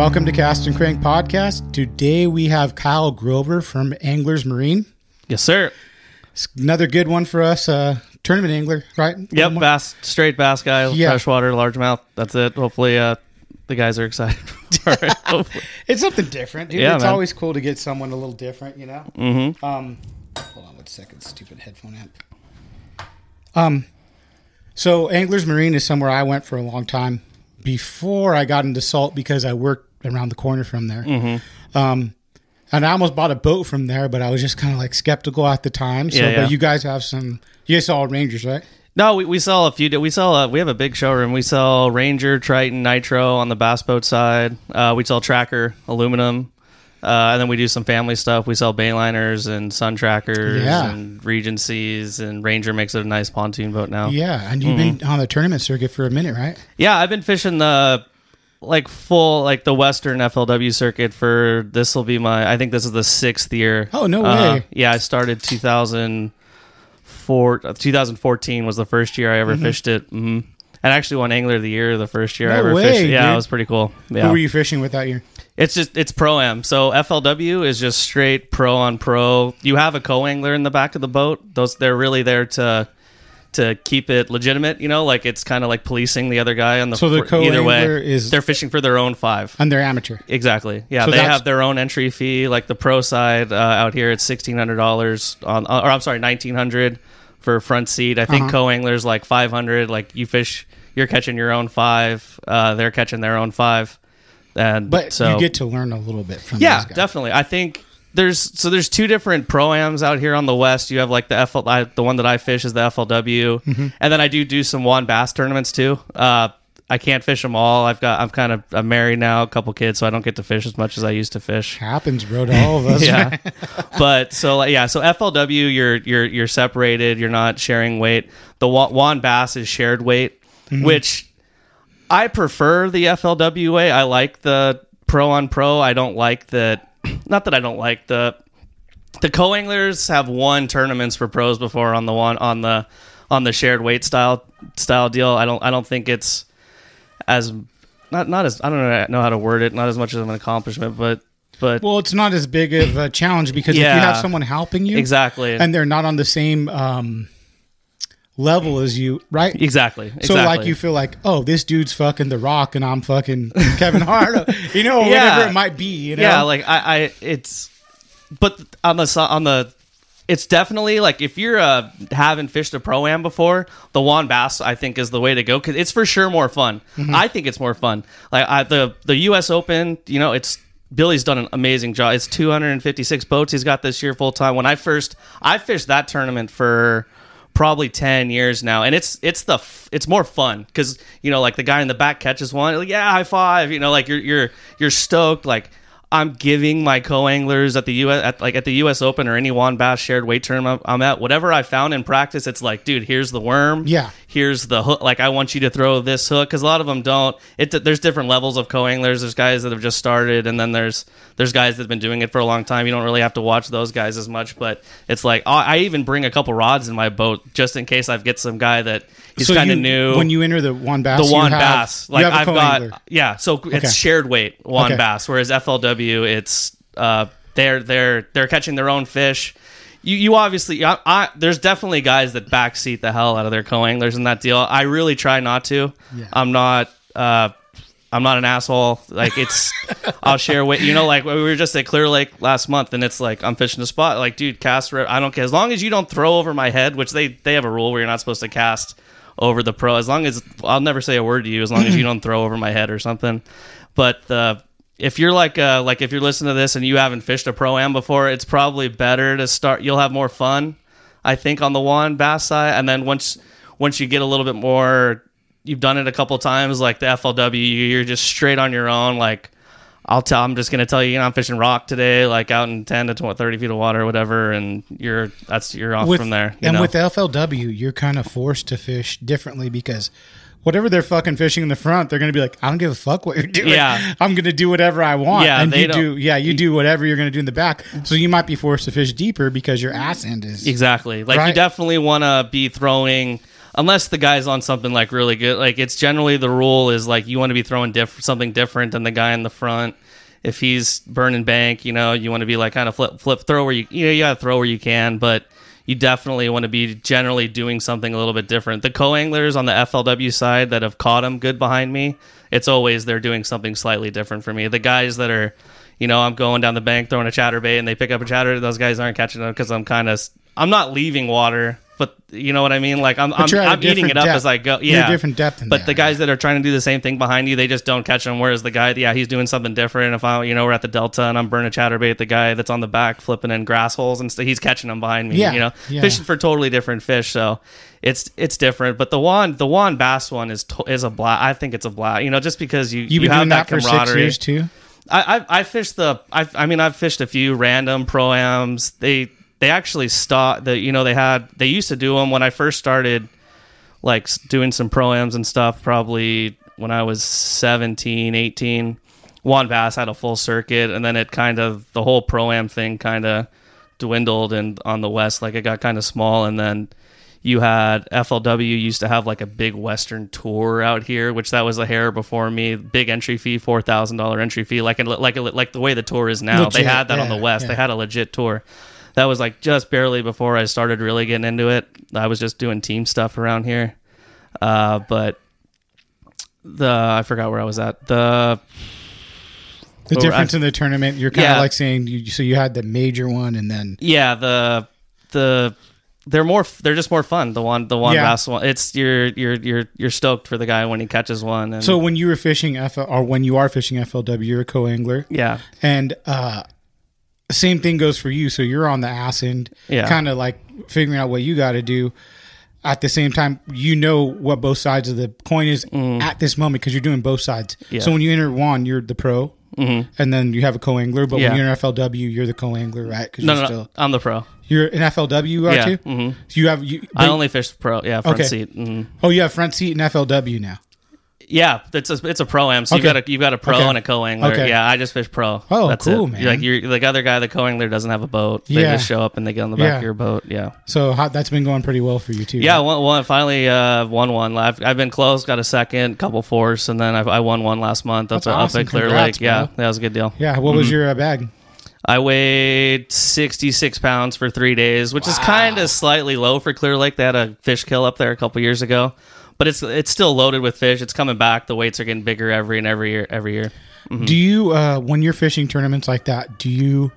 Welcome to Cast and Crank Podcast. Today we have Kyle Grover from Anglers Marine. Yes, sir. It's another good one for us. Uh, tournament angler, right? Yep, bass, straight bass guy, Yeah. freshwater, largemouth. That's it. Hopefully, uh, the guys are excited. it. It's something different, dude. Yeah, it's man. always cool to get someone a little different, you know. Mm-hmm. Um, hold on one second, stupid headphone amp. Um, so Anglers Marine is somewhere I went for a long time before I got into salt because I worked around the corner from there. Mm-hmm. Um, and I almost bought a boat from there, but I was just kind of like skeptical at the time. So, Yeah, yeah. but you guys have some. You guys saw Rangers, right? no, we, we sell a few. We sell. A, we have a big showroom. We sell Ranger, Triton, Nitro on the bass boat side. Uh, we sell Tracker, aluminum. Uh, and then we do some family stuff. We sell Bayliners and Sun Trackers Yeah. and Regencies, and Ranger makes it a nice pontoon boat now. Yeah, and you've Mm-hmm. been on the tournament circuit for a minute, right? Yeah, I've been fishing the like full like the Western FLW circuit for this will be my I think this is the sixth year. Oh, no Uh, way. yeah, I started 2004 uh, 2014 was the first year I ever fished it. hmm And actually won Angler of the Year the first year I Mm-hmm. Ever way, fished. Yeah, dude. it was pretty cool. Yeah. Who were you fishing with that year? It's just it's pro am. So FLW is just straight pro on pro. You have a co angler in the back of the boat. Those they're really there to to keep it legitimate. You know, like it's kind of like policing the other guy on the So the fr- either way. is- they're fishing for their own five. And they're amateur. Exactly. Yeah, So they have their own entry fee. Like the pro side uh, out here, it's sixteen hundred dollars on, uh, or I'm sorry, nineteen hundred for front seat. I Uh-huh. think co anglers like five hundred. Like you fish, you're catching your own five. Uh, they're catching their own five. And But so you get to learn a little bit from yeah, definitely. I think there's so there's two different proams out here on the west. You have like the FL, I, the one that I fish is the FLW, Mm-hmm. and then I do do some one bass tournaments too. Uh, I can't fish them all. I've got I'm kind of I'm married now, a couple kids, so I don't get to fish as much as I used to fish. Happens, bro, to all of us. yeah, but so like, yeah, so FLW you're you're you're separated. You're not sharing weight. The wa- WON Bass is shared weight, Mm-hmm. which I prefer the FLW way. I like the pro on pro. I don't like that. Not that I don't like the the co anglers have won tournaments for pros before on the one on the on the shared weight style style deal. I don't I don't think it's as not not as I don't know, how to word it. Not as much of an accomplishment, but but Well, it's not as big of a challenge because if you have someone helping you, exactly and they're not on the same um, level as you, right? exactly So, exactly. like, you feel like, oh, this dude's fucking The Rock, and I'm fucking Kevin Hart, you know, Yeah. whatever it might be. You know? Yeah, like I, I, it's, but on the on the, it's definitely like if you're uh haven't fished a pro am before, the WON Bass I think is the way to go because it's for sure more fun. Mm-hmm. I think it's more fun. Like I, the the U.S. Open, you know, it's Billy's done an amazing job. It's 256 boats he's got this year full time. When I first I fished that tournament for probably 10 years now and it's it's the it's more fun because you know like the guy in the back catches one like yeah high five you know like you're you're you're stoked like I'm giving my co-anglers at the US at like at the US Open or any WON Bass shared weight tournament I'm at whatever I found in practice it's like dude here's the worm Yeah. Here's the hook. Like I want you to throw this hook because a lot of them don't. It there's different levels of co-anglers. There's guys that have just started, and then there's there's guys that've been doing it for a long time. You don't really have to watch those guys as much, but it's like I I even bring a couple rods in my boat just in case I get some guy that he's So kind of new. When you enter the one bass, the one bass, like I've got, yeah. So Okay. it's shared weight one Okay. bass, whereas FLW it's uh they're they're they're catching their own fish. You you obviously I, I there's definitely guys that backseat the hell out of their co-anglers in that deal. I really try not to. Yeah. I'm not. uh I'm not an asshole. Like it's, I'll share with you know. Like we were just at Clear Lake last month, and it's like I'm fishing a spot. Like, dude, cast. I don't care as long as you don't throw over my head, which they they have a rule where you're not supposed to cast over the pro. As long as I'll never say a word to you, as long as you don't throw over my head or something. But the if you're like uh like if you're listening to this and you haven't fished a pro am before, it's probably better to start. You'll have more fun, I think, on the one bass side, and then once once you get a little bit more, you've done it a couple times, like the FLW, you're just straight on your own. Like I'll tell, I'm just gonna tell you, you know, I'm fishing rock today, like out in 10 to 20, 30 feet of water, or whatever, and you're that's you're off from there. you and know? with the FLW, you're kind of forced to fish differently because whatever they're fucking fishing in the front, they're going to be like, I don't give a fuck what you're doing. Yeah. I'm going to do whatever I want. Yeah, and they you do, yeah, you do whatever you're going to do in the back. So you might be forced to fish deeper because your ass end is. Exactly. Like you definitely want to be throwing unless the guy's on something like really good. Like it's generally the rule is like you want to be throwing diff- something different than the guy in the front. If he's burning bank, you know, you want to be like kind of flip flip throw where you you know, you got to throw where you can, but you definitely want to be generally doing something a little bit different. The co-anglers on the FLW side that have caught them good behind me, it's always they're doing something slightly different for me. The guys that are you know, I'm going down the bank throwing a chatterbait and they pick up a chatter. Those guys aren't catching them because I'm kind of, I'm not leaving water, but you know what I mean? Like I'm, I'm, you're at a I'm eating it up depth. as I go. Yeah. different depth But the guys that are trying to do the same thing behind you, they just don't catch them. Whereas the guy, yeah, he's doing something different. If I, you know, we're at the Delta and I'm burning a chatterbait, the guy that's on the back flipping in grass holes and st- he's catching them behind me, Yeah, you know, yeah. fishing for totally different fish. So it's, it's different. But the one, the one bass one is, to- is a blast. I think it's a blast, you know, just because you, You've you have that, that for six camaraderie. years too. I, I I fished the I I mean I've fished a few random proams. They they actually stopped the you know they had they used to do them when I first started like doing some proams and stuff probably when I was 17, 18. WON Bass had a full circuit and then it kind of the whole pro-am thing kind of dwindled and on the west like it got kind of small and then you had FLW used to have like a big Western tour out here, which that was a hair before me. Big entry fee, four thousand dollar entry fee, like like like the way the tour is now. they had that on the West. yeah. They had a legit tour. That was like just barely before I started really getting into it. I was just doing team stuff around here, uh, but the I forgot where I was at. The The difference I- in the tournament, you're kind of Yeah. like saying, you, so you had the major one and then. yeah the the they're more they're just more fun. The one the one Yeah. bass one. It's you're you're you're you're stoked for the guy when he catches one. And So when you were fishing FL, or when you are fishing FLW, you're a co-angler. yeah. And uh same thing goes for you. So you're on the ass end, Yeah. kind of like figuring out what you got to do. At the same time, you know what both sides of the coin is at this moment because you're doing both sides. Mm. Yeah. So when you enter one, you're the pro, and then you have a co-angler. But Yeah. when you're in FLW, you're the co-angler, right? Because No, you're no, still no. I'm the pro. you're in FLW, you are Yeah, too. mhm. So you have you. I only fish pro. Yeah, front Okay. seat. hmm oh, you have front seat in FLW now. Yeah, it's a it's a pro am. So you Okay. got a you got a pro Okay. and a co angler. Okay. Yeah, I just fish pro. Oh, That's cool, it. man. Like you're like other guy, the co angler doesn't have a boat. They Yeah. just show up and they get on the back Yeah. of your boat. Yeah. So how, that's been going pretty well for you too. Yeah, right? one, one finally uh, won one. I've, I've been close, got a second, couple fourths, and then I, I won one last month up, That's at, up awesome. at Clear Congrats, Lake. Yeah, that was a good deal. Yeah. What was your uh, bag? I weighed 66 pounds for three days, which is kind of slightly low for Clear Lake. They had a fish kill up there a couple years ago, but it's it's still loaded with fish. It's coming back. The weights are getting bigger every and every year. Every year. Do you, uh, when you're fishing tournaments like that, do you?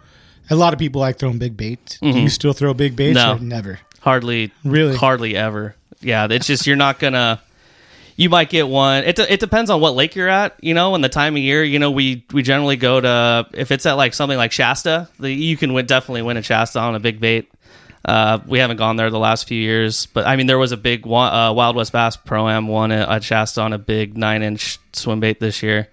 A lot of people like throwing big baits. Do you still throw big baits No. or never? Hardly, Really? hardly ever. Yeah, it's just you're not gonna. You might get one. It, it depends on what lake you're at, you know, and the time of year. You know, we we generally go to if it's at like something like Shasta, the, you can win, definitely win a Shasta on a big bait. Uh, we haven't gone there the last few years, but I mean, there was a big uh, Wild West Bass Pro Am one at, Shasta on a big nine inch swim bait this year.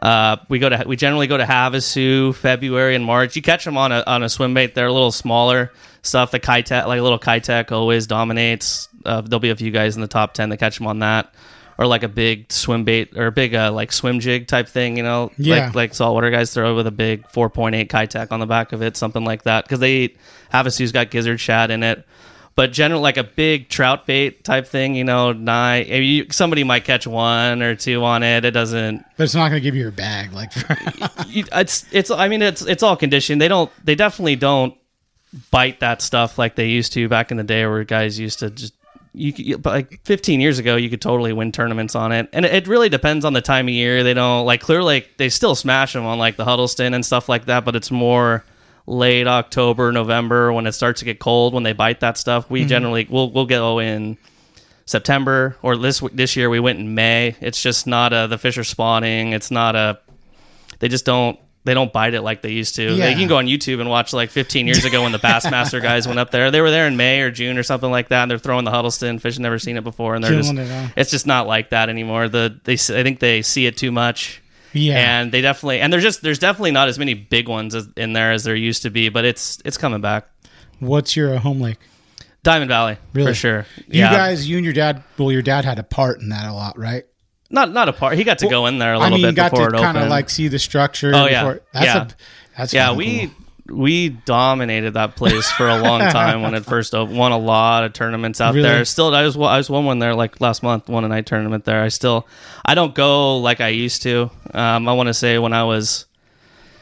Uh, we go to we generally go to Havasu February and March. You catch them on a on a swim bait. They're a little smaller stuff. The Keitech, like a little Keitech, always dominates. Uh, there'll be a few guys in the top ten that catch them on that, or like a big swim bait or a big uh, like swim jig type thing. You know, Yeah. like like saltwater guys throw with a big 4.8 Keitech on the back of it, something like that, because they eat Havasu's got gizzard shad in it. But general like a big trout bait type thing, you know, nine. You, somebody might catch one or two on it. It doesn't But it's not going to give you your bag. Like, it's it's I mean it's it's all conditioned. They don't they definitely don't bite that stuff like they used to back in the day where guys used to just you but like 15 years ago you could totally win tournaments on it. And it, really depends on the time of year. They don't like Clear Lake they still smash them on like the Huddleston and stuff like that, but it's more late October, November when it starts to get cold when they bite that stuff. We mm-hmm. generally we'll we'll go in September or this this year we went in May. It's just not a the fish are spawning. It's not a they just don't they don't bite it like they used to. Yeah. You can go on YouTube and watch like 15 years ago when the Bassmaster guys went up there. They were there in May or June or something like that, and they're throwing the Huddleston. Fish have never seen it before, and they're just it, huh? it's just not like that anymore. The they I think they see it too much. Yeah. and they definitely and there's just there's definitely not as many big ones as, in there as there used to be, but it's it's coming back. what's your uh, home lake? Diamond Valley Really? for sure. You yeah, guys, you and your dad, well, your dad had a part in that a lot, right? Not not a part. He got to go in there a I little mean, bit got before to it kind of like see the structure. Oh, yeah. before- That's Yeah. A, that's yeah, we cool. we dominated that place for a long time when it first opened. Won a lot of tournaments out Really? there. Still, I was I was won one there like last month. Won a night tournament there. I still I don't go like I used to. Um, I want to say when I was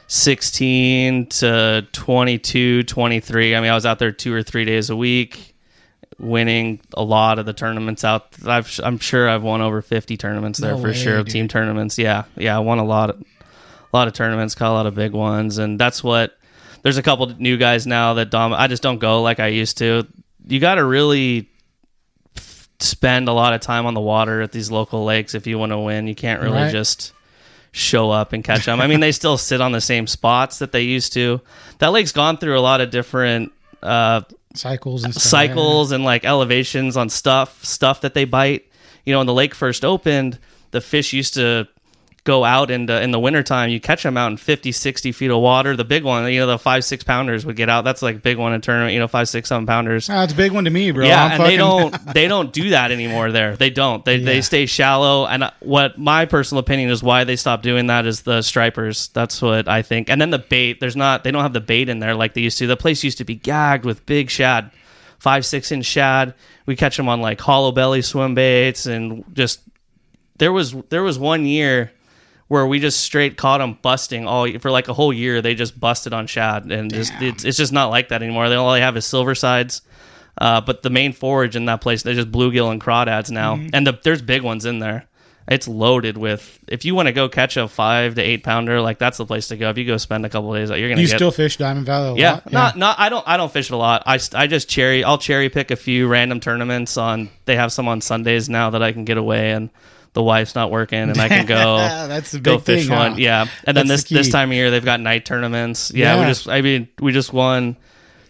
16 to 22, 23. I mean, I was out there two or three days a week. Winning a lot of the tournaments out, I've, I'm sure I've won over 50 tournaments there No for way, sure. Dude. team tournaments, yeah, yeah, I won a lot, of, a lot of tournaments, caught a lot of big ones, and that's what. There's a couple new guys now that dom. I just don't go like I used to. You got to really spend a lot of time on the water at these local lakes if you want to win. You can't really Right. just show up and catch them. I mean, they still sit on the same spots that they used to. That lake's gone through a lot of different uh, cycles and cycles and like elevations on stuff stuff that they bite. You know when the lake first opened the fish used to go out in the in the wintertime you catch them out in 50 60 feet of water the big one you know the five six pounders would get out that's like big one in tournament you know five six seven pounders Oh, it's a big one to me, bro. yeah, I'm and they don't they don't do that anymore. There, they don't. They they stay shallow. And uh, what my personal opinion is why they stopped doing that is the stripers. That's what I think. And then the bait. There's not. They don't have the bait in there like they used to. The place used to be gagged with big shad, five six inch shad. We catch them on like hollow belly swim baits and just there was there was one year where we just straight caught them busting all for like a whole year. They just busted on shad, and just it's, it's just not like that anymore. They all they have is silver sides. Uh, but the main forage in that place, they're just bluegill and crawdads now, Mm-hmm. and the, there's big ones in there. It's loaded with. If you want to go catch a five to eight pounder, like that's the place to go. If you go spend a couple of days, you're gonna You get still fish Diamond Valley a yeah, lot? not not I don't I don't fish it a lot. I, I just cherry I'll cherry pick a few random tournaments on. They have some on Sundays now that I can get away and the wife's not working and I can go That's the go fish thing, one. huh? Yeah, and then That's this the this time of year they've got night tournaments. Yeah, we just I mean we just won.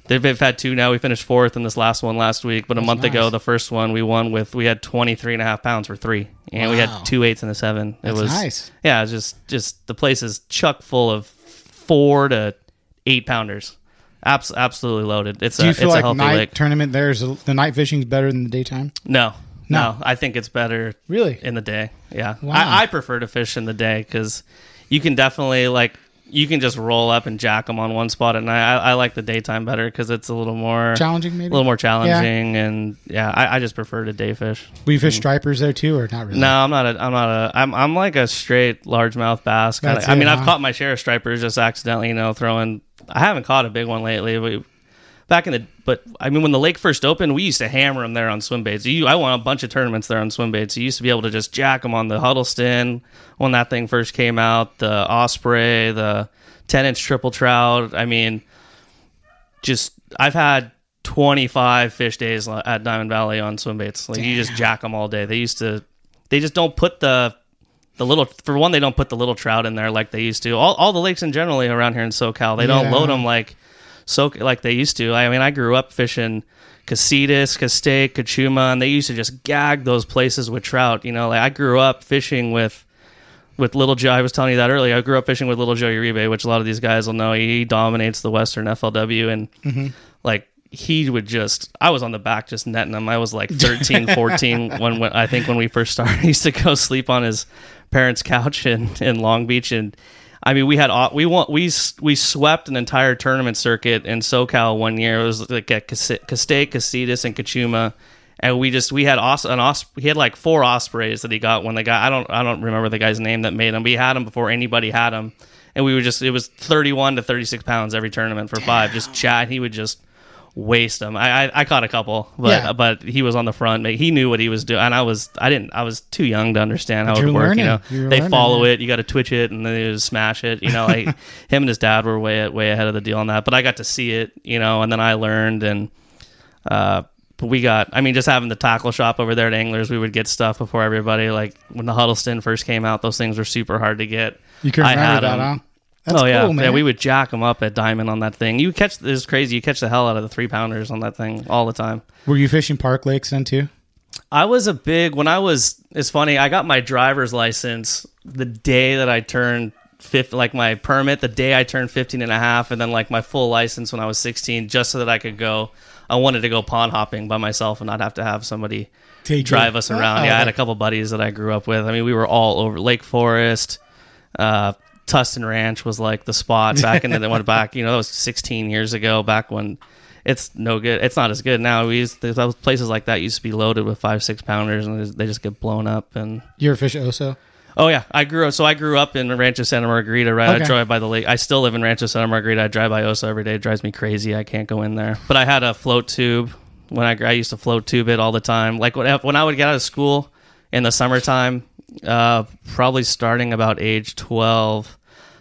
They've, had two now. We finished fourth in this last one last week, but a month ago the first one we won with we had 23 and a half pounds for three, and we had two eights and a seven. It That's was nice. Yeah, it's just just the place is chuck full of four to eight pounders. Abs- absolutely loaded. It's Do a you it's feel a like healthy night lake. tournament there is the night fishing's better than the daytime? no, no, No. I think it's better Really? in the day. Yeah, Wow. I, I prefer to fish in the day because you can definitely like you can just roll up and jack them on one spot at night. I, I like the daytime better because it's a little more Challenging, maybe? a little more challenging, and yeah, I, I just prefer to day fish. We fish mm. stripers there too, or not really? No, I'm not a. I'm not a. I'm. I'm like a straight largemouth bass kind of. That's I it, mean, I've caught my share of stripers just accidentally. You know, throwing. I haven't caught a big one lately. We, back in the. But I mean, when the lake first opened, we used to hammer them there on swim baits. You, I won a bunch of tournaments there on swim baits. You used to be able to just jack them on the Huddleston when that thing first came out. The Osprey, the 10 inch triple trout. I mean, just I've had 25 fish days at Diamond Valley on swim baits. Like you just jack them all day. They used to, they just don't put the the little for one they don't put the little trout in there like they used to. All all the lakes in generally around here in SoCal they don't load them like so like they used to. I mean I grew up fishing Casitas, Castaic, Cachuma, and they used to just gag those places with trout. You know, like I grew up fishing with with Little Joe. I was telling you that earlier. I grew up fishing with Little Joe Uribe, which a lot of these guys will know. He dominates the Western FLW, and mm-hmm. like he would just I was on the back just netting him. I was like 13, 14 when, when I think when we first started. He used to go sleep on his parents' couch in, in Long Beach and I mean, we had we want we we swept an entire tournament circuit in SoCal one year. It was like at Castaic, Casitas, and Cachuma, and we just we had os- an os- he had like four ospreys that he got when the guy I don't I don't remember the guy's name that made. But he had him before anybody had him, and we were just it was thirty one to thirty six pounds every tournament for five. Just chat. He would just waste them. I, I, I caught a couple, but Yeah. but he was on the front. He knew what he was doing, and I was I didn't I was too young to understand how But it would you're work. learning. You know, You're they learning, follow it. You got to twitch it, and then they just smash it. You know, like him and his dad were way way ahead of the deal on that. But I got to see it. You know, and then I learned and. Uh, but we got, I mean, just having the tackle shop over there at Anglers, we would get stuff before everybody. Like when the Huddleston first came out, those things were super hard to get. You can I had that, 'em. huh? That's oh yeah, cool, man. yeah. We would jack them up at Diamond on that thing. You catch this crazy. You catch the hell out of the three pounders on that thing all the time. Were you fishing Park Lakes then too? I was a big when I was. It's funny. I got my driver's license the day that I turned fifth, like my permit the day I turned 15 and a half, and then like my full license when I was 16, just so that I could go. I wanted to go pond hopping by myself and not have to have somebody Take drive us around. Oh, yeah, I had a couple buddies that I grew up with. I mean, we were all over Lake Forest. Uh, Tustin Ranch was like the spot back and then they went back. You know, that was 16 years ago. Back when it's no good. It's not as good now. We used those places like that used to be loaded with five six pounders, and they just get blown up. And You ever fish Oso? oh yeah, I grew up. So I grew up in Rancho Santa Margarita. Right, I Okay. drive by the lake. I still live in Rancho Santa Margarita. I drive by Oso every day. It drives me crazy. I can't go in there. But I had a float tube when I I used to float tube it all the time. Like when when I would get out of school in the summertime, uh, probably starting about age twelve,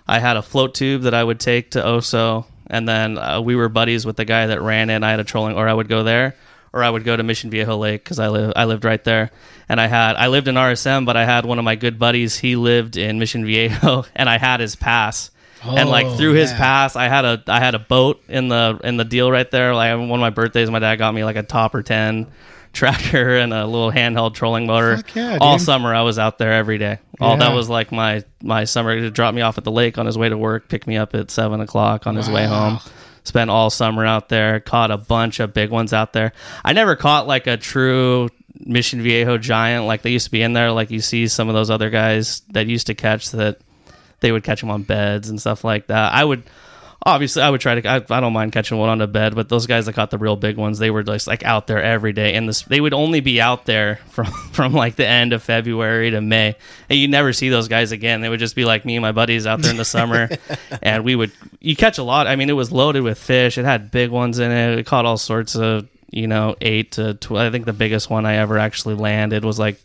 I had a float tube that I would take to Oso, and then uh, we were buddies with the guy that ran it. I had a trolling, or I would go there, or I would go to Mission Viejo Lake because I live I lived right there. And I had I lived in RSM, but I had one of my good buddies. He lived in Mission Viejo, and I had his pass. Oh, and like Oh, through his pass, I had a I had a boat in the in the deal right there. Like one of my birthdays, my dad got me like a Topper ten tracker and a little handheld trolling motor. Yeah, All summer, I was out there every day. All that was like my my summer. To drop me off at the lake on his way to work, pick me up at seven o'clock on his way home. Spent all summer out there. Caught a bunch of big ones out there. I never caught like a true Mission Viejo giant like they used to be in there. Like you see some of those other guys that used to catch that they would catch them on beds and stuff like that. I would obviously I would try to I, I don't mind catching one on a bed, but those guys that caught the real big ones, they were just like out there every day and this they would only be out there from from like the end of February to May. And you never see those guys again. They would just be like me and my buddies out there in the summer and we would you catch a lot. I mean, it was loaded with fish. It had big ones in it. It caught all sorts of, you know, 8 to 12. I think the biggest one I ever actually landed was like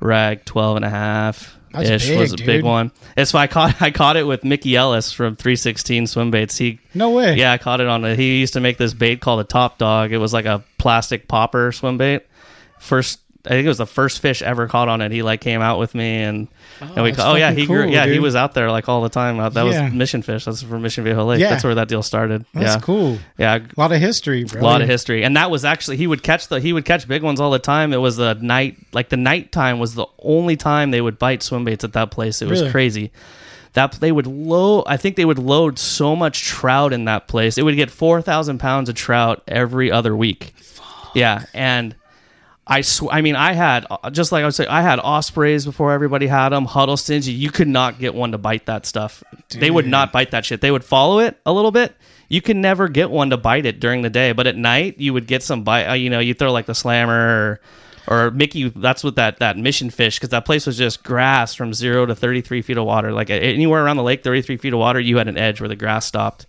rag 12 and a half ish big, was a big one. It's why I caught I caught it with Mickey Ellis from 316 swim baits. He No way. yeah, I caught it on a, he used to make this bait called a top dog. It was like a plastic popper swim bait. First I think it was the first fish ever caught on it. He like came out with me and and we that's ca- oh yeah, he grew cool, yeah, he was out there like all the time. Uh, That Yeah. was mission fish. That's from Mission Viejo Lake. Yeah. That's where that deal started. That's yeah. cool. Yeah, A lot of history, bro. a lot of history and that was actually he would catch the he would catch big ones all the time it was the night like the night time was the only time they would bite swim baits at that place it was Really? crazy that they would load i think they would load so much trout in that place it would get 4000 pounds of trout every other week yeah and I sw- I mean, I had uh, just like I was saying, I had ospreys before everybody had them. Huddlestons, you could not get one to bite that stuff. They would not bite that shit. They would follow it a little bit. You can never get one to bite it during the day, but at night you would get some bite. Uh, you know, you throw like the slammer or, or Mickey. That's what that that mission fish because that place was just grass from zero to thirty three feet of water. Like anywhere around the lake, thirty three feet of water, you had an edge where the grass stopped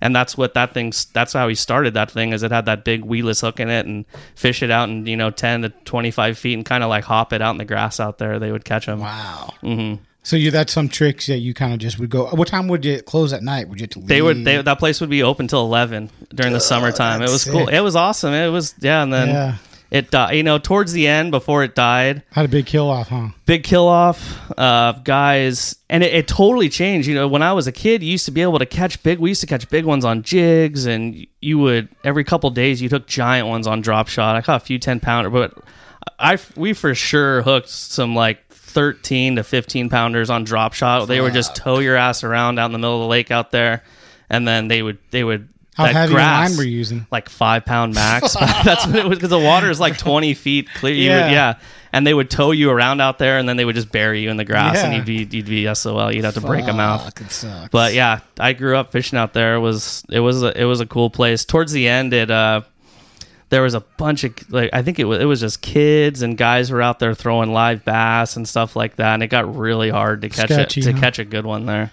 and that's what that thing's that's how he started that thing is it had that big weedless hook in it and fish it out in you know 10 to 25 feet and kind of like hop it out in the grass out there they would catch them Wow. Mm-hmm. So you that's some tricks that you kind of just would go. What time would you close at night? Would you have to leave? they would they, that place would be open till 11 during the summertime it was cool it was awesome it was yeah and then Yeah. It died you know towards the end before it died had a big kill off, huh? big kill off uh guys and it, it totally changed. You know when i was a kid you used to be able to catch big we used to catch big ones on jigs and you would every couple days you took giant ones on drop shot. I caught a few 10 pounder but i we for sure hooked some like 13 to 15 pounders on drop shot. They would just tow your ass around out in the middle of the lake out there and then they would they would How that heavy grass, line were using? like five pound max. That's what it was because the water is like twenty feet clear. You would- Yeah. yeah, and they would tow you around out there, and then they would just bury you in the grass, and you'd be you'd be SOL. You'd have to break them out. Fuck. But yeah, I grew up fishing out there. It was it was a, it was a cool place. Towards the end, it uh, there was a bunch of like I think it was it was just kids and guys were out there throwing live bass and stuff like that, and it got really hard to catch Sketchy, it to huh? catch a good one there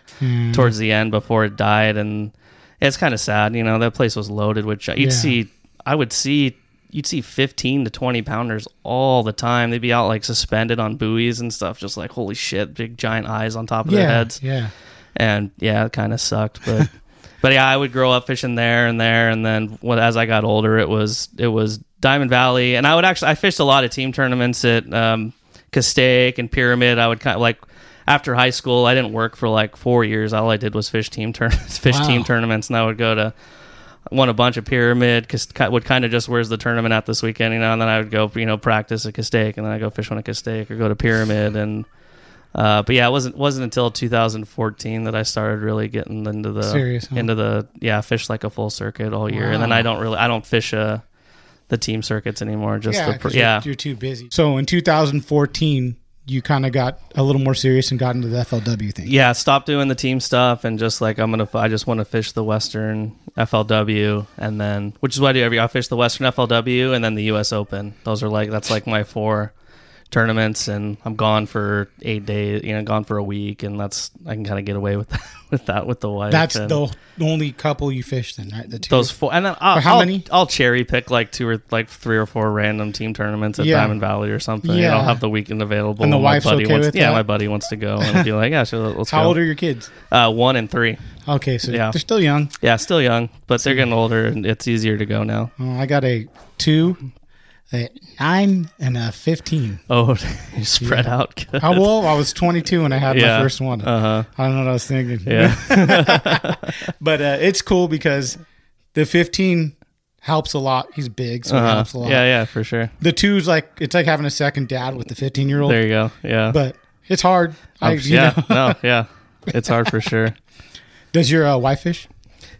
towards the end before it died, and it's kind of sad. You know, that place was loaded with. You'd Yeah. see, I would see. You'd see 15 to 20 pounders all the time. They'd be out like suspended on buoys and stuff, just like holy shit, big giant eyes on top of their heads yeah. and yeah, it kind of sucked. But but yeah, I would grow up fishing there and there, and then when, as I got older, it was it was Diamond Valley, and I would actually I fished a lot of team tournaments at um, Castaic and Pyramid. I would kind of like after high school, I didn't work for like four years. All I did was fish team tournaments, fish Wow. team tournaments, and I would go to. Won a bunch of pyramid because would kind of just where's the tournament at this weekend, you know, and then I would go, you know, practice at Castaic, and then I go fish one at Castaic or go to pyramid, and uh, but yeah, it wasn't wasn't until 2014 that I started really getting into the Serious, huh? into the yeah fish like a full circuit all year, and then I don't really I don't fish uh, the team circuits anymore. Just yeah, the pr- 'cause you're, yeah you're too busy. So in 2014, you kind of got a little more serious and got into the FLW thing. yeah stop doing the team stuff and just like I'm gonna I just want to fish the Western FLW and then which is what I do every. I fish the Western FLW and then the U.S. Open. Those are like that's like my four tournaments and I'm gone for eight days you know gone for a week and that's I can kind of get away with that with that with the wife That's and- the only couple you fish then, right? The two. those four, and then I'll, how I'll, many? I'll cherry pick like two or like three or four random team tournaments at Yeah. Diamond Valley or something. Yeah, Yeah. I'll have the weekend available. And the my wife's buddy okay wants, with Yeah, that? my buddy wants to go and be like, yeah, sure, let's How go. How old are your kids? Uh, one and three. Okay, so Yeah. they're still young. Yeah, still young, but they're getting older and it's easier to go now. Oh, I got a two, a nine, and a 15. Oh, you spread out. Good. How well? I was 22 when I had Yeah. my first one. Uh huh. I don't know what I was thinking. Yeah. but uh, it's cool because the 15 helps a lot. He's big, so Uh-huh. helps a lot. Yeah, yeah, for sure. The two's like it's like having a second dad with the 15 year old. There you go. Yeah. But it's hard. I, Um, you yeah. no. Yeah. It's hard for sure. Does your uh, wife fish?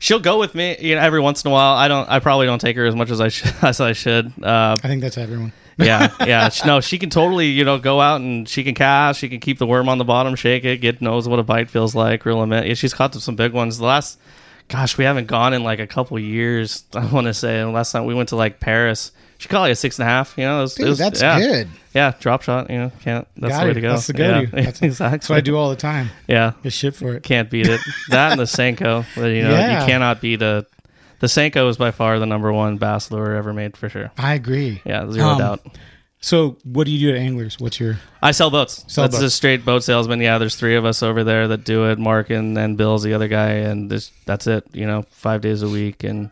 She'll go with me, you know, every once in a while. I don't. I probably don't take her as much as I should. As I should. Uh, I think that's everyone. yeah, yeah. No, she can totally, you know, go out and she can cast. She can keep the worm on the bottom, shake it, get knows what a bite feels like, them. Yeah, she's caught some big ones. The last, gosh, we haven't gone in like a couple years. I want to say. And last time we went to like Perris, she caught like a six and a half. You know, it was, it was- that's yeah. good. Yeah, drop shot. You know, can't. That's Got the way it. to go. That's the go-to. Yeah, That's- exactly. That's what I do all the time. Yeah, Get shit for it. can't beat it. that and the Senko. You know, Yeah. you cannot beat a. The Senko is by far the number one bass lure ever made for sure. I agree. Yeah, zero Um, doubt. So, what do you do at Anglers? What's your I sell boats. Sell That's boats. a straight boat salesman. Yeah, there's three of us over there that do it. Mark and, and Bill's the other guy, and this, that's it. You know, five days a week, and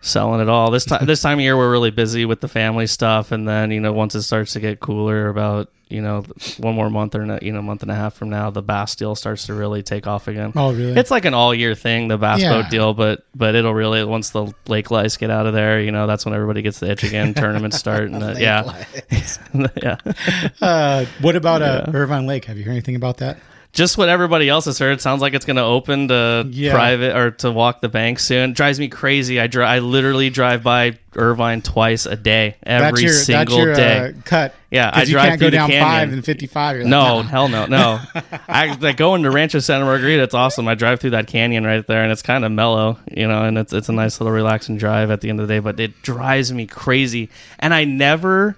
Selling it all. This time, this time of year, we're really busy with the family stuff, and then you know, once it starts to get cooler, about you know, one more month or no- you know, month and a half from now, the bass deal starts to really take off again. Oh, really? It's like an all year thing, the bass Yeah. boat deal, but but it'll really once the lake lice get out of there, you know, that's when everybody gets the itch again. Tournaments start, and uh, yeah, yeah. uh, what about uh, Irvine Lake? Have you heard anything about that? Just what everybody else has heard. Sounds like it's going to open to Yeah. private or to walk the bank soon. Drives me crazy. I dri- I literally drive by Irvine twice a day, every your single that's your day. Uh, cut. Yeah, I you drive can't through go the down canyon. five and fifty five. Like, No, nah. hell no, no. I like going to Rancho Santa Margarita. It's awesome. I drive through that canyon right there, and it's kind of mellow, you know, and it's it's a nice little relaxing drive at the end of the day. But it drives me crazy, and I never.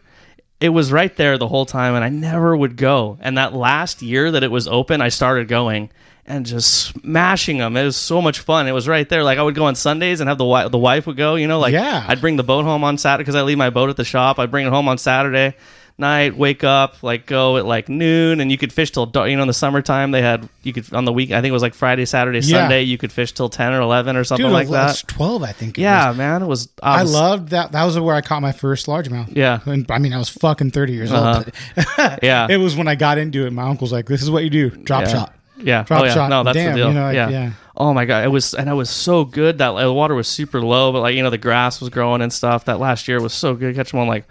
It was right there the whole time, and I never would go. And that last year that it was open, I started going and just smashing them. It was so much fun. It was right there. Like I would go on Sundays and have the wife, the wife would go. You know, like Yeah. I'd bring the boat home on Saturday because I leave my boat at the shop. I'd bring it home on Saturday night, wake up, like go at like noon, and you could fish till dark. You know, in the summertime they had you could on the week. I think it was like Friday, Saturday, Yeah. Sunday. You could fish till ten or eleven or something Dude, like that. twelve, I think. it Yeah, was. man, it was. I was- loved that. That was where I caught my first largemouth. Yeah. And, I mean, I was fucking thirty years Uh-huh. old. but Yeah. it was when I got into it. My uncle's like, "This is what you do: drop yeah. shot." Yeah. Drop oh yeah. shot. No, that's Damn, the deal. you know, like, yeah. yeah. Oh my god, it was and it was so good that the water was super low, but like you know the grass was growing and stuff. That last year was so good. Catch them on like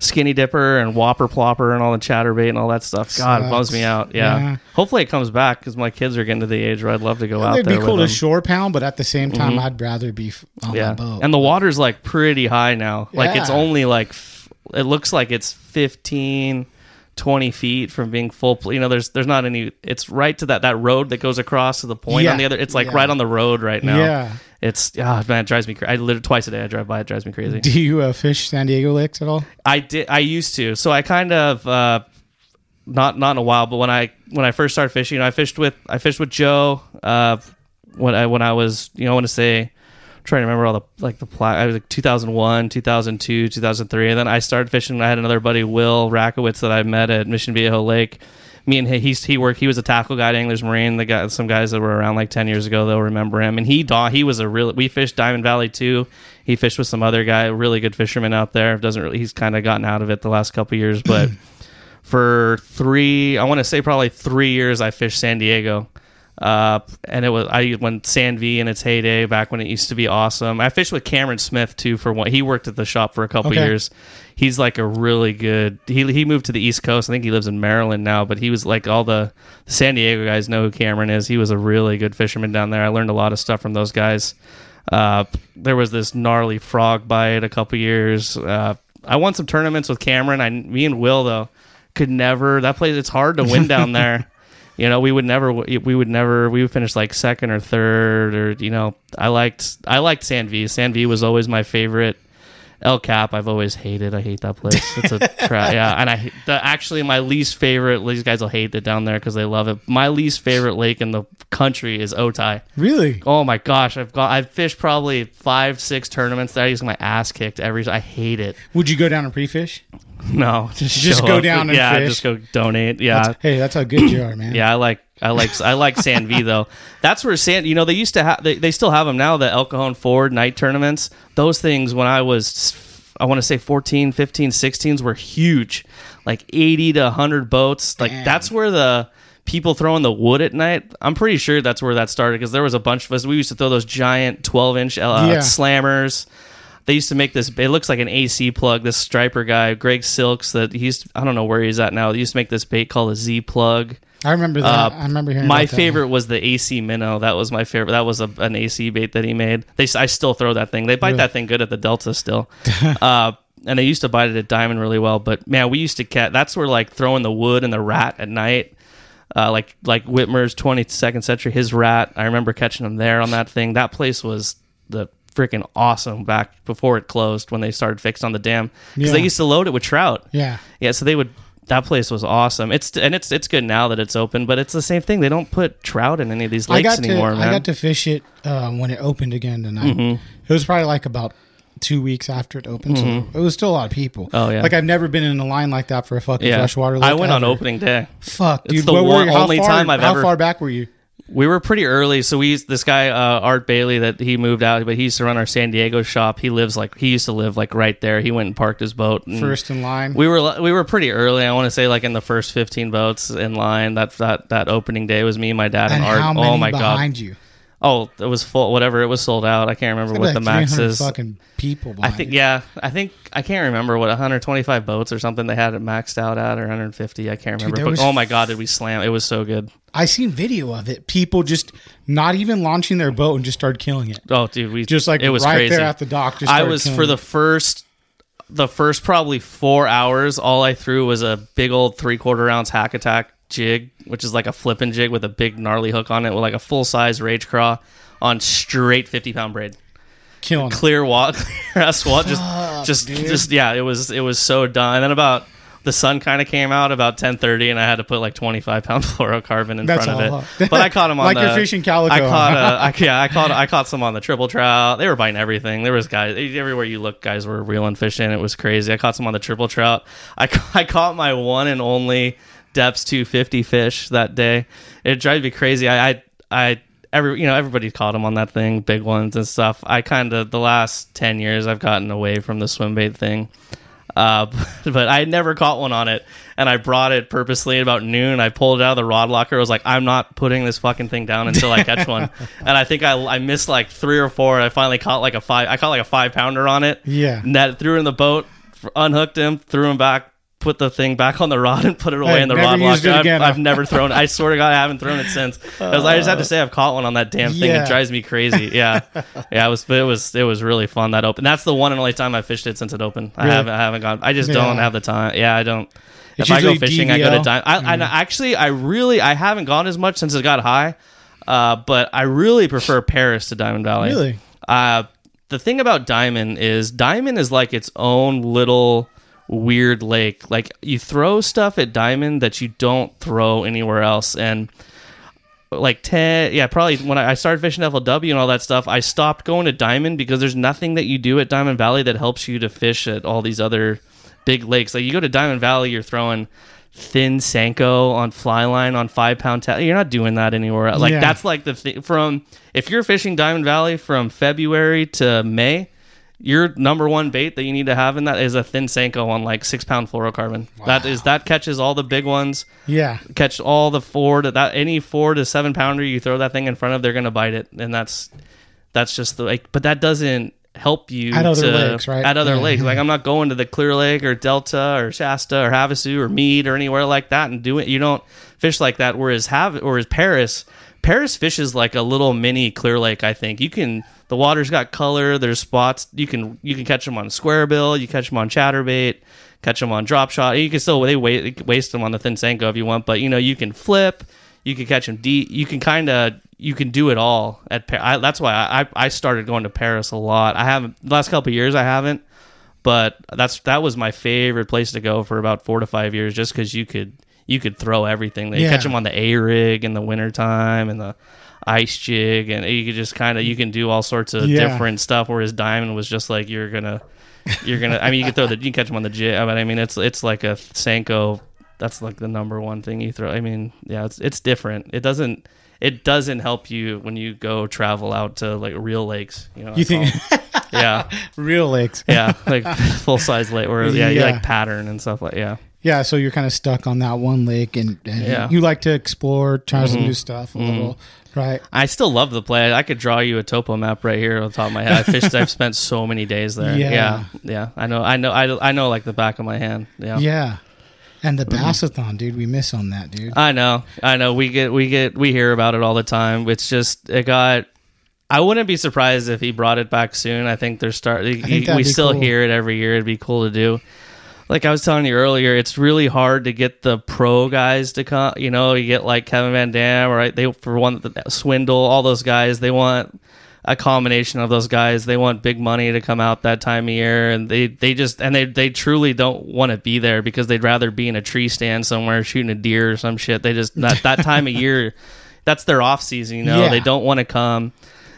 skinny dipper and whopper plopper and all the chatterbait and all that stuff. God, it bums me out. Yeah. Yeah. Hopefully it comes back because my kids are getting to the age where I'd love to go out It'd there. be cool to shore pound, but at the same time, mm-hmm. I'd rather be on yeah my boat. and the water's like pretty high now like it's only like f- it looks like it's 15 20 feet from being full pl- you know there's there's not any it's right to that that road that goes across to the point Yeah. on the other it's like Yeah. right on the road right now Yeah. it's ah man it drives me crazy i literally twice a day i drive by it drives me crazy do you uh, fish San Diego lakes at all? I did. I used to. So I kind of uh, not not in a while, but when I when I first started fishing, you know, I fished with I fished with Joe. Uh, when I when I was you know I want to say trying to remember all the like the pla- I was like 2001, 2002, 2003, and then I started fishing. I had another buddy Will Rakowitz that I met at Mission Viejo Lake. Me and he he's, he worked. He was a tackle guide, at Anglers Marine. The guy, some guys that were around like ten years ago, they'll remember him. And he daw- he was a real. We fished Diamond Valley too. He fished with some other guy, really good fisherman out there. Doesn't really. He's kind of gotten out of it the last couple years, but for three, I want to say probably three years, I fished San Diego. Uh, and it was I when San V in its heyday back when it used to be awesome. I fished with Cameron Smith too for one. He worked at the shop for a couple Okay. years. He's like a really good. He he moved to the East Coast. I think he lives in Maryland now. But he was like all the, the San Diego guys know who Cameron is. He was a really good fisherman down there. I learned a lot of stuff from those guys. Uh, there was this gnarly frog bite a couple years. Uh, I won some tournaments with Cameron. I me and Will though could never. That place it's hard to win down there. You know, we would never, we would never, we would finish like second or third, or you know, I liked, I liked San V. San V was always my favorite. El Cap, I've always hated. I hate that place. It's a trap. Yeah, and I the, actually my least favorite. These guys will hate it down there because they love it. My least favorite lake in the country is Otay. Really? Oh my gosh, I've got I've fished probably five, six tournaments there. I used my ass kicked every. I hate it. Would you go down and pre-fish? No, just Just go up. down and yeah, fish. just go donate. Yeah, That's- hey, that's how good you are, man. yeah, I like I like I like San V though. That's where San. You know, they used to have they, they still have them now. The El Cajon Ford night tournaments. Those things when I was I want to say 14, 15, 16s were huge, like 80 to 100 boats. Like Damn. that's where the people throwing the wood at night. I'm pretty sure that's where that started because there was a bunch of us. We used to throw those giant 12 inch uh, Yeah. slammers. They used to make this. It looks like an AC plug. This striper guy, Greg Silks, that he's I don't know where he's at now. He used to make this bait called a Z plug. I remember that. Uh, I remember hearing my favorite was the AC minnow. That was my favorite. That was a, an AC bait that he made. They I still throw that thing. They bite Really? that thing good at the Delta still. uh, and they used to bite it at Diamond really well. But man, we used to catch. That's where like throwing the wood and the rat at night. Uh, like like Whitmer's 22nd century, his rat. I remember catching him there on that thing. That place was the freaking awesome back before it closed when they started fixed on the dam because they used to load it with trout. Yeah. Yeah, so they would. That place was awesome. It's and it's it's good now that it's open, but it's the same thing. They don't put trout in any of these I lakes to anymore, I got to fish it um, when it opened again tonight. Mm-hmm. It was probably like about two weeks after it opened, so it was still a lot of people. Oh, yeah. like I've never been in a line like that for a fucking yeah, freshwater. Lake I went on opening day. Fuck, It's dude. the what were how only far, time I've how ever- far back were you? We were pretty early, so we used, this guy uh, Art Bailey that he moved out, but he used to run our San Diego shop. He lives like he used to live like right there. He went and parked his boat. and First in line. We were we were pretty early. I want to say like in the first fifteen boats in line. That that that opening day was me, my dad, and, and Art. oh my god! behind you? Oh, it was full. Whatever, it was sold out. I can't remember what the max is. Fucking people. I think yeah. I think I can't remember what 125 boats or something they had it maxed out at or 150. I can't remember. there but was- oh my god, did we slam? It was so good. I seen video of it. People just not even launching their boat and just started killing it. Oh, dude, we Just like it was right crazy. there at the dock. Just I was for the first, the first probably four hours. All I threw was a big old three quarter ounce hack attack jig, which is like a flipping jig with a big gnarly hook on it, with like a full size rage craw on straight 50 pound braid. killing. clear water, clear ass water. Just, just, just, yeah. It was, it was so done. And then about the sun kind of came out about ten thirty, and I had to put like twenty five pound fluorocarbon in That's front of it. But I caught them on Like the, you're fishing calico. I caught, uh, I, yeah, I caught, I caught some on the triple trout. They were biting everything. There was guys everywhere you look. Guys were reeling fish in. It was crazy. I caught some on the triple trout. I, I caught my one and only depths 250 fish that day. It drives me crazy. I, I, I every you know everybody caught them on that thing, big ones and stuff. I kind of the last ten years I've gotten away from the swim bait thing. Uh, but I had never caught one on it, and I brought it purposely at about noon. I pulled it out of the rod locker. I was like, I'm not putting this fucking thing down until I catch one. and I think I, I missed like three or four. And I finally caught like a five. I caught like a five pounder on it. Yeah. and that threw it in the boat, unhooked him, threw him back. Put the thing back on the rod and put it away Hey, in the rod locker. I've, I've never thrown. I swear to God, I haven't thrown it since. 'Cause I just have to say I've caught one on that damn thing. Yeah. It drives me crazy. Yeah, yeah. It was it was it was really fun that open. That's the one and only time I fished it since it opened. I haven't I haven't gone. I just Yeah. don't have the time. Yeah, I don't. It's if I go fishing, I go to DVL. dime. I, I actually I really I haven't gone as much since it got high, uh, but I really prefer Perris to Diamond Valley. Really? Uh, the thing about Diamond is Diamond is like its own little weird lake. Like you throw stuff at Diamond that you don't throw anywhere else, and like 10 yeah probably when I started fishing FLW and all that stuff I stopped going to Diamond because there's nothing that you do at Diamond Valley that helps you to fish at all these other big lakes like you go to Diamond Valley you're throwing thin Senko on fly line on five pound tail you're not doing that anywhere like Yeah. that's like the thing from if you're fishing Diamond Valley from February to May your number one bait that you need to have in that is a thin Senko on like six pound fluorocarbon that is that catches all the big ones Yeah. catch all the four to that any four to seven pounder you throw that thing in front of, they're gonna bite it, and that's that's just the like. But that doesn't help you At other to- lakes, right? At other Yeah, lakes, like I'm not going to the Clear Lake or Delta or Shasta or Havasu or Mead or anywhere like that and do it. You don't fish like that. Whereas have whereas Perris, Perris fishes like a little mini Clear Lake. I think you can. The water's got color. There's spots you can you can catch them on square bill. You catch them on chatterbait. Catch them on drop shot. You can still they waste, waste them on the thin Senko if you want, but you know you can flip. You can catch them deep. You can kind of you can do it all at. Pa- I, that's why I I started going to Perris a lot. I haven't the last couple of years. I haven't, but that's that was my favorite place to go for about four to five years, just because you could you could throw everything. You Yeah. catch them on the A rig in the wintertime and the ice jig, and you could just kind of you can do all sorts of Yeah. different stuff. Whereas Diamond was just like you're gonna you're gonna. I mean, you can throw the you can catch them on the jig, but I mean it's it's like a Senko. That's like the number one thing you throw. I mean, yeah, it's it's different. It doesn't it doesn't help you when you go travel out to like real lakes. You know, You think yeah, real lakes? yeah, like full size lake, or yeah, you Yeah. like pattern and stuff like yeah. Yeah, so you're kind of stuck on that one lake, and, and Yeah. Mm-hmm. you like to explore, try some new stuff a little, right? I still love the play. I could draw you a topo map right here on the top of my head. I fished. I've spent so many days there. Yeah. Yeah, yeah. I know. I know. I, I know like the back of my hand. Yeah. Yeah, and the Mm-hmm. Bassathon, dude, we miss on that, dude. I know. I know. We get. We get. We hear about it all the time. It's just it got. I wouldn't be surprised if he brought it back soon. I think they're starting. think We still cool. hear it every year. It'd be cool to do. Like I was telling you earlier, it's really hard to get the pro guys to come. You know, you get like Kevin Van Dam, right? They for one, Swindle, all those guys. They want a combination of those guys. They want big money to come out that time of year, and they they just and they they truly don't want to be there because they'd rather be in a tree stand somewhere shooting a deer or some shit. They just that that time of year, that's their off season. You know, Yeah. they don't want to come.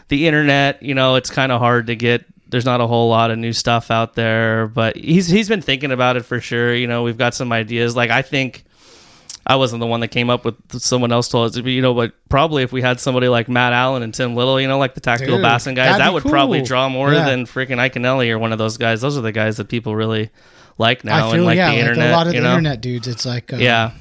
The internet, you know, it's kind of hard to get. There's not a whole lot of new stuff out there, but he's he's been thinking about it for sure. You know, we've got some ideas. Like I think. I wasn't the one that came up with someone else told us, but you know, but probably if we had somebody like Matt Allen and Tim Little, you know, like the tactical Dude, bassin guys, that would probably draw more Yeah. than freaking Iaconelli or one of those guys. Those are the guys that people really like now I feel and like yeah, the internet. like a lot of the know? internet dudes. It's like uh, Yeah,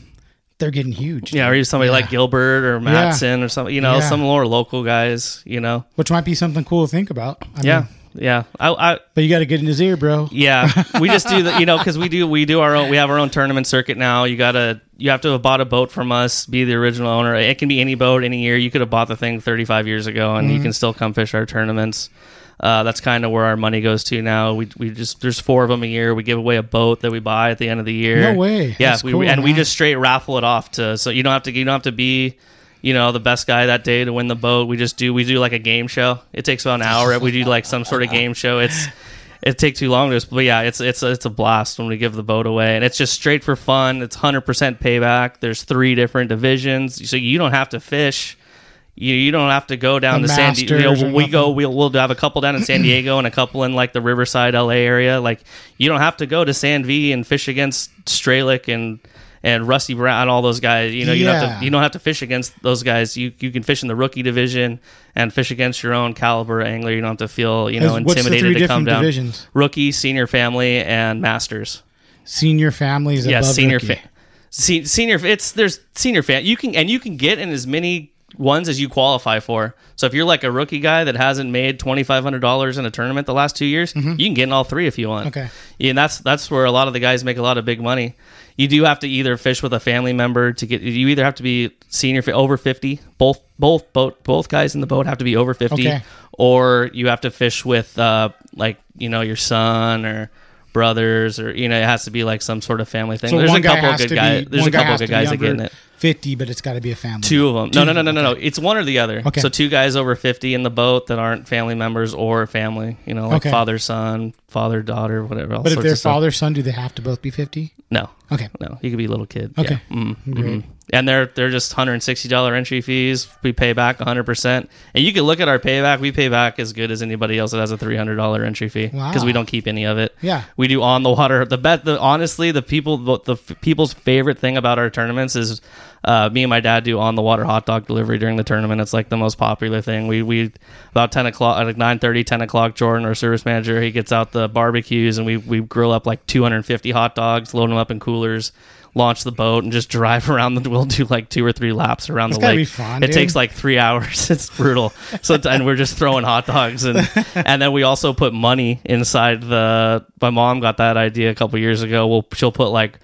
they're getting huge. Yeah, or even somebody like Gilbert or Matson or something. You know, Yeah. some more local guys. You know. which might be something cool to think about. I Yeah, mean, yeah. I, I but you got to get in his ear, bro. Yeah, we just do the you know because we do we do our own we have our own tournament circuit now. You gotta you have to have bought a boat from us, be the original owner. It can be any boat, any year. You could have bought the thing 35 years ago, and you Mm-hmm. can still come fish our tournaments. Uh, that's kind of where our money goes to now. We, we just there's four of them a year. We give away a boat that we buy at the end of the year. No way. Yeah, we, cool, and we just straight raffle it off to so you don't have to you don't have to be you know the best guy that day to win the boat. We just do we do like a game show. It takes about an hour. We do like some sort of game show. It's it takes too long to just, but yeah, it's it's it's a blast when we give the boat away, and it's just straight for fun. It's hundred percent payback. There's three different divisions, so you don't have to fish. You, you don't have to go down The to San Diego. Masters or we go. We'll we'll have a couple down in San Diego and a couple in like the Riverside, LA area. Like you don't have to go to San V and fish against Stralick and and Rusty Brown, all those guys. You know, you don't have to you don't have to fish against those guys. You you can fish in the rookie division and fish against your own caliber angler. You don't have to feel you know the intimidated to come down. divisions? Rookie, senior, family, and masters. Senior families. Yeah, above senior, fa- se- senior. It's there's senior fan. You can and you can get in as many ones as you qualify for. So if you're like a rookie guy that hasn't made twenty five hundred dollars in a tournament the last two years, you can get in all three if you want. Mm-hmm. Okay. Yeah, and that's that's where a lot of the guys make a lot of big money. You do have to either fish with a family member to get. You either have to be senior over fifty. Both both boat both guys in the boat have to be over fifty, Okay. or you have to fish with uh like you know your son or brothers or you know it has to be like some sort of family thing. So there's a couple of good guys. be- There's a couple of good guys that get in it. Fifty, but it's got to be a family. Two of them. No, no, no, no, no, no. okay. It's one or the other. Okay. So two guys over fifty in the boat that aren't family members or family. You know, like Okay. father son, father daughter, whatever. All But if sorts they're of stuff. father son, do they have to both be fifty? no, Okay. no, you could be a little kid. Okay. Yeah. Mm, Great. mhm. And they're they're just hundred and sixty dollar entry fees. We pay back hundred percent, and you can look at our payback. We pay back as good as anybody else that has a three hundred dollar entry fee because Wow. we don't keep any of it. Yeah. we do on the water. The bet, the honestly, the people, the, the f- people's favorite thing about our tournaments is uh, me and my dad do on the water hot dog delivery during the tournament. It's like the most popular thing. We we about ten o'clock, like 9:30, 10 o'clock. Jordan, our service manager, he gets out the barbecues and we we grill up like two hundred and fifty hot dogs, load them up in coolers. Launch the boat and just drive around the. We'll do like two or three laps around That's the lake. be fun, it dude. takes like three hours. It's brutal. So and we're just throwing hot dogs and and then we also put money inside the. My mom got that idea a couple years ago. We'll she'll put like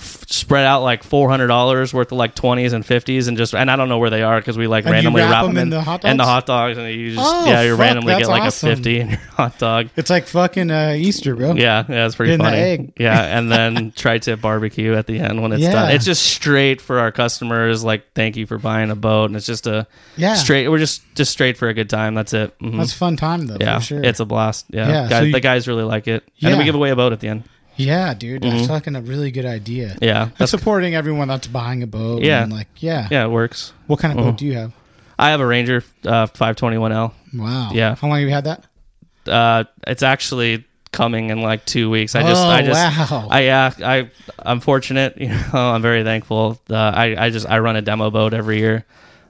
f- spread out like four hundred dollars worth of like twenties and fifties and just and I don't know where they are because we like And you randomly wrap wrap them in the hot and the dogs? hot dogs and you just Oh, yeah you fuck, randomly that's get like awesome. a fifty in your hot dog. It's like fucking uh, Easter, bro. Yeah, yeah, it's pretty In the funny. egg. Yeah, and then tri-tip barbecue at the end when it's Yeah. done. It's just straight for our customers. Like, thank you for buying a boat, and it's just a Yeah. straight. We're just just straight for a good time. That's it. Mhm. That's a fun time though. yeah, for sure. it's a blast. Yeah, Yeah, Guys, so you- the guys really like it, and then we give away a boat at the end. Yeah, dude. That's fucking a really good idea. Mm-hmm. Yeah, And that's supporting everyone that's buying a boat. Yeah. And like, yeah. yeah, it works. What kind of Mhm. boat do you have? I have a Ranger uh, 521L. Wow. Yeah. How long have you had that? Uh, it's actually coming in like two weeks. I just, Oh, I just, wow. I yeah, I I'm fortunate. You know, I'm very thankful. Uh, I I just I run a demo boat every year.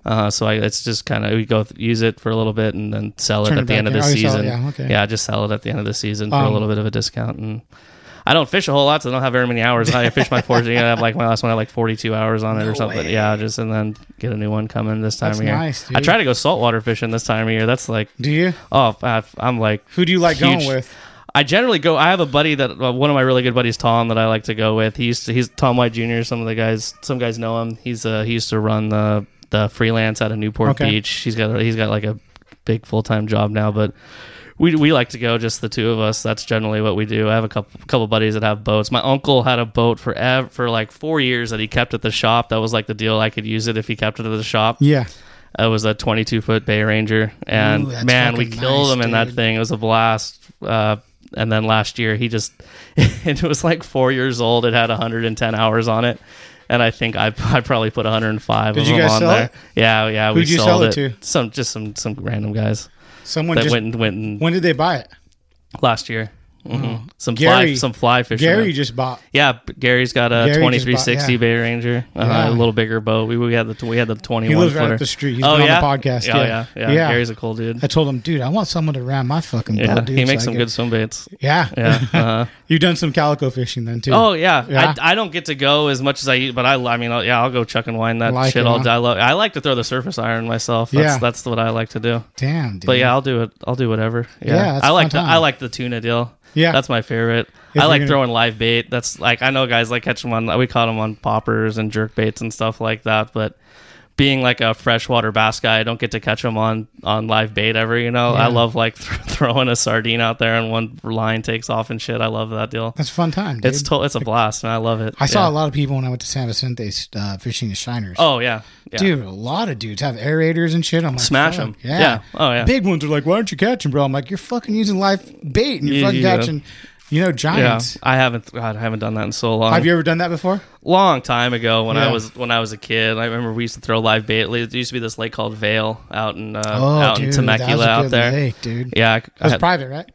Uh, so I, it's just kind of we go th- use it for a little bit and then sell it Turn at it the end of the. Oh, season. it, yeah, okay. just sell it at the end of the season for a Um, little bit of a discount. And I don't fish a whole lot, so I don't have very many hours. I fish my 14. I have like my last one, I had like 42 hours on it or something. Yeah, just and then get a new one coming this time That's of year. nice, I try to go saltwater fishing this time of year. That's like Do you? oh, I- I'm like Who do you like Huge. going with? I generally go. I have a buddy that uh, one of my really good buddies, Tom, that I like to go with. He used to. He's Tom White Jr. Some of the guys, some guys know him. He's uh, he used to run the the freelance out of Newport Okay. Beach. He's got he's got like a big full time job now, but. We, we like to go just the two of us. That's generally what we do. I have a couple couple buddies that have boats. My uncle had a boat for ev- for like four years that he kept at the shop. That was like the deal. I could use it if he kept it at the shop. Yeah. It was a 22 foot Bay Ranger, and Ooh, man, we killed nice, him in that thing. It was a blast. Uh, and then last year, he just it was like four years old. It had 110 hours on it, and I think I I probably put 105 Did of you them guys on sell there. it? Yeah, yeah, we Who'd you sold sell it, it to? Some just some some random guys Someone that just. went and went and when did they buy it? last year. Some Gary- fly, some fly fishing. Gary just bought. yeah, Gary's got a Gary twenty three sixty bought- Bay Ranger, uh, Yeah. a little bigger boat. We, we had the we had the twenty He lives right footer. up the street. He's oh been on the yeah, podcast, Oh yeah. yeah, yeah. Yeah. Gary's a cool dude. I told him, dude, I want someone to ram my fucking boat, dude. he makes I some good swim baits. Yeah, Yeah. Uh-huh. You've done some calico fishing then too. Oh yeah, Yeah? I, I don't get to go as much as I eat, but I I mean I'll, yeah I'll go chuck and wind that Like shit it, all huh? I love I like to throw the surface iron myself. That's, Yeah. that's what I like to do. damn, dude. But yeah, I'll do it. I'll do whatever. Yeah, Yeah, I like fun the time. I like the tuna deal. Yeah. that's my favorite. If I like you're gonna- throwing live bait. That's like I know guys like catching one. We caught them on poppers and jerk baits and stuff like that. But being like a freshwater bass guy, I don't get to catch them on on live bait ever. You know, Yeah. I love like th- throwing a sardine out there and one line takes off and shit. I love that deal. that's a fun time. Dude. It's to- it's a blast, and I love it. I saw a lot of people when I went to San Vicente uh, fishing the shiners. Oh yeah, yeah. Dude, a lot of dudes have aerators and shit. I'm like, Smash them. Yeah. Yeah. Oh, yeah. Big ones are like, why aren't you catching, bro? I'm like, you're fucking using live bait and you're Yeah, fucking yeah. catching, you know, yeah. giants. I haven't God, I haven't done that in so long. Have you ever done that before? long time ago when Yeah. I was when I was a kid. I remember we used to throw live bait. There used to be this lake called Vail out in uh, Oh, out dude, in Temecula was a out there. lake, dude. Yeah, I, I That was had private, right?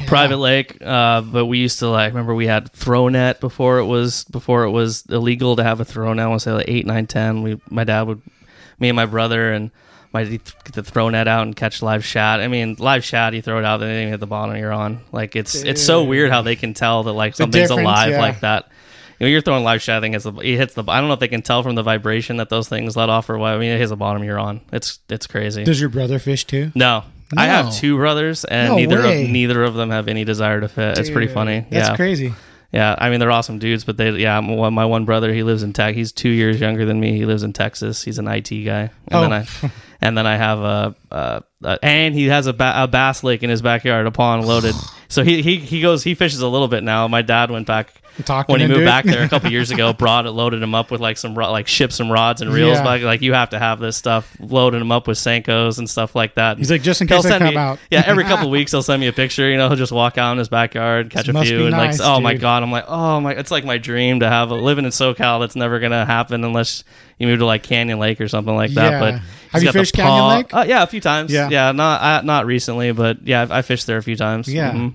Yeah. private lake. Uh, but we used to like remember we had throw net before it was before it was illegal to have a throw net. I want to say like eight, nine, ten. We my dad would me and my brother and my get the throw net out and catch live shad. I mean, live shad, you throw it out, then even hit the bottom, you're on. Like it's it's so weird how they can tell that like something's alive yeah. like that. You know, you're throwing live shad. I think it's the it hits the. I don't know if they can tell from the vibration that those things let off or what. I mean, it hits the bottom, you're on. It's it's crazy. Does your brother fish too? no, I have two brothers, and No neither way. of neither of them have any desire to fit. it's pretty funny. That's yeah, crazy. yeah. I mean, they're awesome dudes, but they yeah. My one, my one brother, he lives in Tech. He's two years younger than me. He lives in Texas. He's an IT guy, and Oh. then I and then I have a, uh uh and he has a, ba- a bass lake in his backyard, a pond loaded. So he, he he goes he fishes a little bit now. My dad went back Talking when he moved back there a couple years ago. Brought it, loaded him up with like some ro- like shipped some rods and reels. Yeah. Like, like you have to have this stuff. loading him up with Senkos and stuff like that. He's like, just in case I send come me- out. Yeah, every couple weeks he'll send me a picture. You know, he'll just walk out in his backyard, catch This a few, and nice, like, oh my god, I'm like, oh my, it's like my dream to have a living in SoCal. That's never gonna happen unless you move to like Canyon Lake or something like that. Yeah. But Have you fished Canyon Lake? Uh, yeah, a few times. Yeah. Yeah, not uh, not recently, but yeah, I've, I fished there a few times. Yeah. Mhm.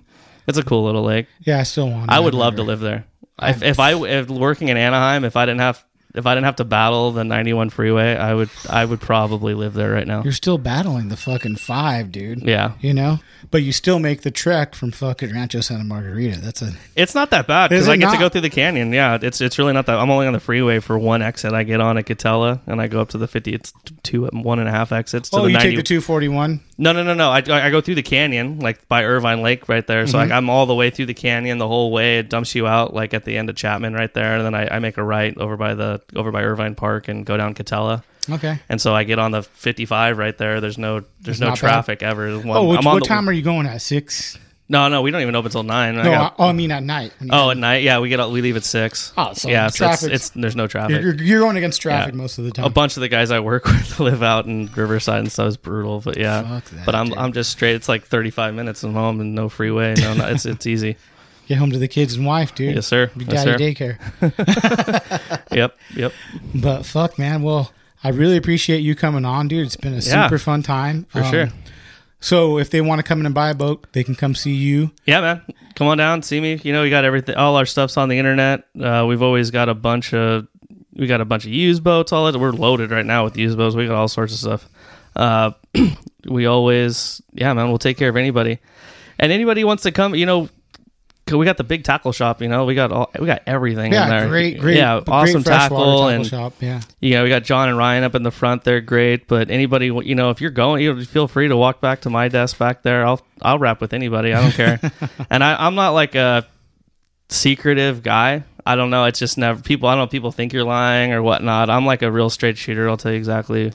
It's a cool little lake. Yeah, I still want. I would love to live there. If, if I if working in Anaheim, if I didn't have if I didn't have to battle the 91 freeway, I would I would probably live there right now. You're still battling the fucking five, dude. Yeah, You know, but you still make the trek from fucking Rancho Santa Margarita. That's a it's not that bad because I get to go through the canyon. Yeah, it's it's really not that. I'm only on the freeway for one exit. I get on at Katella and I go up to the 50. It's two one and a half exits to oh, the you 90. take the two forty one. No, no, no, no. I, I go through the canyon, like by Irvine Lake, right there. So Mm-hmm. like, I'm all the way through the canyon the whole way. It dumps you out like at the end of Chapman, right there, and then I, I make a right over by the over by Irvine Park and go down Katella. Okay. And so I get on the 55 right there. There's no there's It's no not bad. traffic ever. One- Oh, which, what time are you going at? Six? No, no, we don't even open until nine. I No, got- I, oh, I mean at night. oh, at night, yeah, we get out, we leave at six. Oh, so yeah, so it's, it's there's no traffic. you're, you're, going against traffic Yeah. most of the time. a bunch of the guys I work with live out in Riverside and stuff is brutal, but yeah. Fuck that, but I'm dude. I'm just straight. It's like 35 minutes from home and no freeway. No, no it's it's easy. Get home to the kids and wife, dude. Yes, sir. Be Yes, daddy sir. daycare. Yep, yep. But fuck, man. Well, I really appreciate you coming on, dude. It's been a Yeah. super fun time For Um, sure. So if they want to come in and buy a boat, they can come see you. Yeah, man. Come on down, see me. You know, we got everything. All our stuff's on the internet. Uh, we've always got a bunch of we got a bunch of used boats. All that we're loaded right now with used boats. We got all sorts of stuff. Uh, we always, yeah, man. We'll take care of anybody, and anybody wants to come. You know, we got the big tackle shop. You know, we got all we got everything. in Yeah, there. great, great. yeah, great awesome freshwater tackle and shop. Yeah. you know, we got John and Ryan up in the front. They're great. But anybody, you know, if you're going, you know, feel free to walk back to my desk back there. I'll I'll rap with anybody. I don't care. and I, I'm not like a secretive guy. I don't know. It's just never people. I don't know. if People think you're lying or whatnot. I'm like a real straight shooter. I'll tell you exactly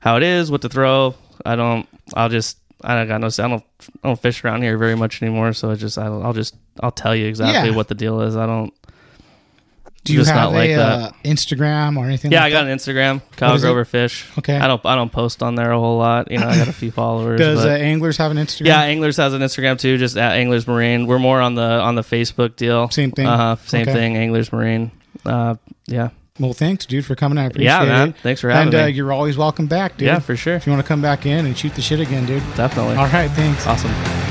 how it is, what to throw. I don't. I'll just. I don't got no. I don't. I don't fish around here very much anymore. So I just. I don't, I'll just. I'll tell you exactly Yeah. what the deal is. I don't. Do you Just have not like a that. uh, Instagram or anything? Yeah, like I got that? an Instagram, Kyle? Grover Fish. Okay. I don't I don't post on there a whole lot. You know, I got a few followers. Does uh, Anglers have an Instagram? yeah, Anglers has an Instagram too, just at Anglers Marine. We're more on the on the Facebook deal. Same thing? Uh. Same Okay. thing. Anglers Marine. Uh, yeah. Well, thanks, dude, for coming. I appreciate Yeah, man. it. Thanks for having me. and, uh, you're always welcome back, dude. Yeah, for sure. If you want to come back in and shoot the shit again, dude. Definitely. All right, thanks. Awesome.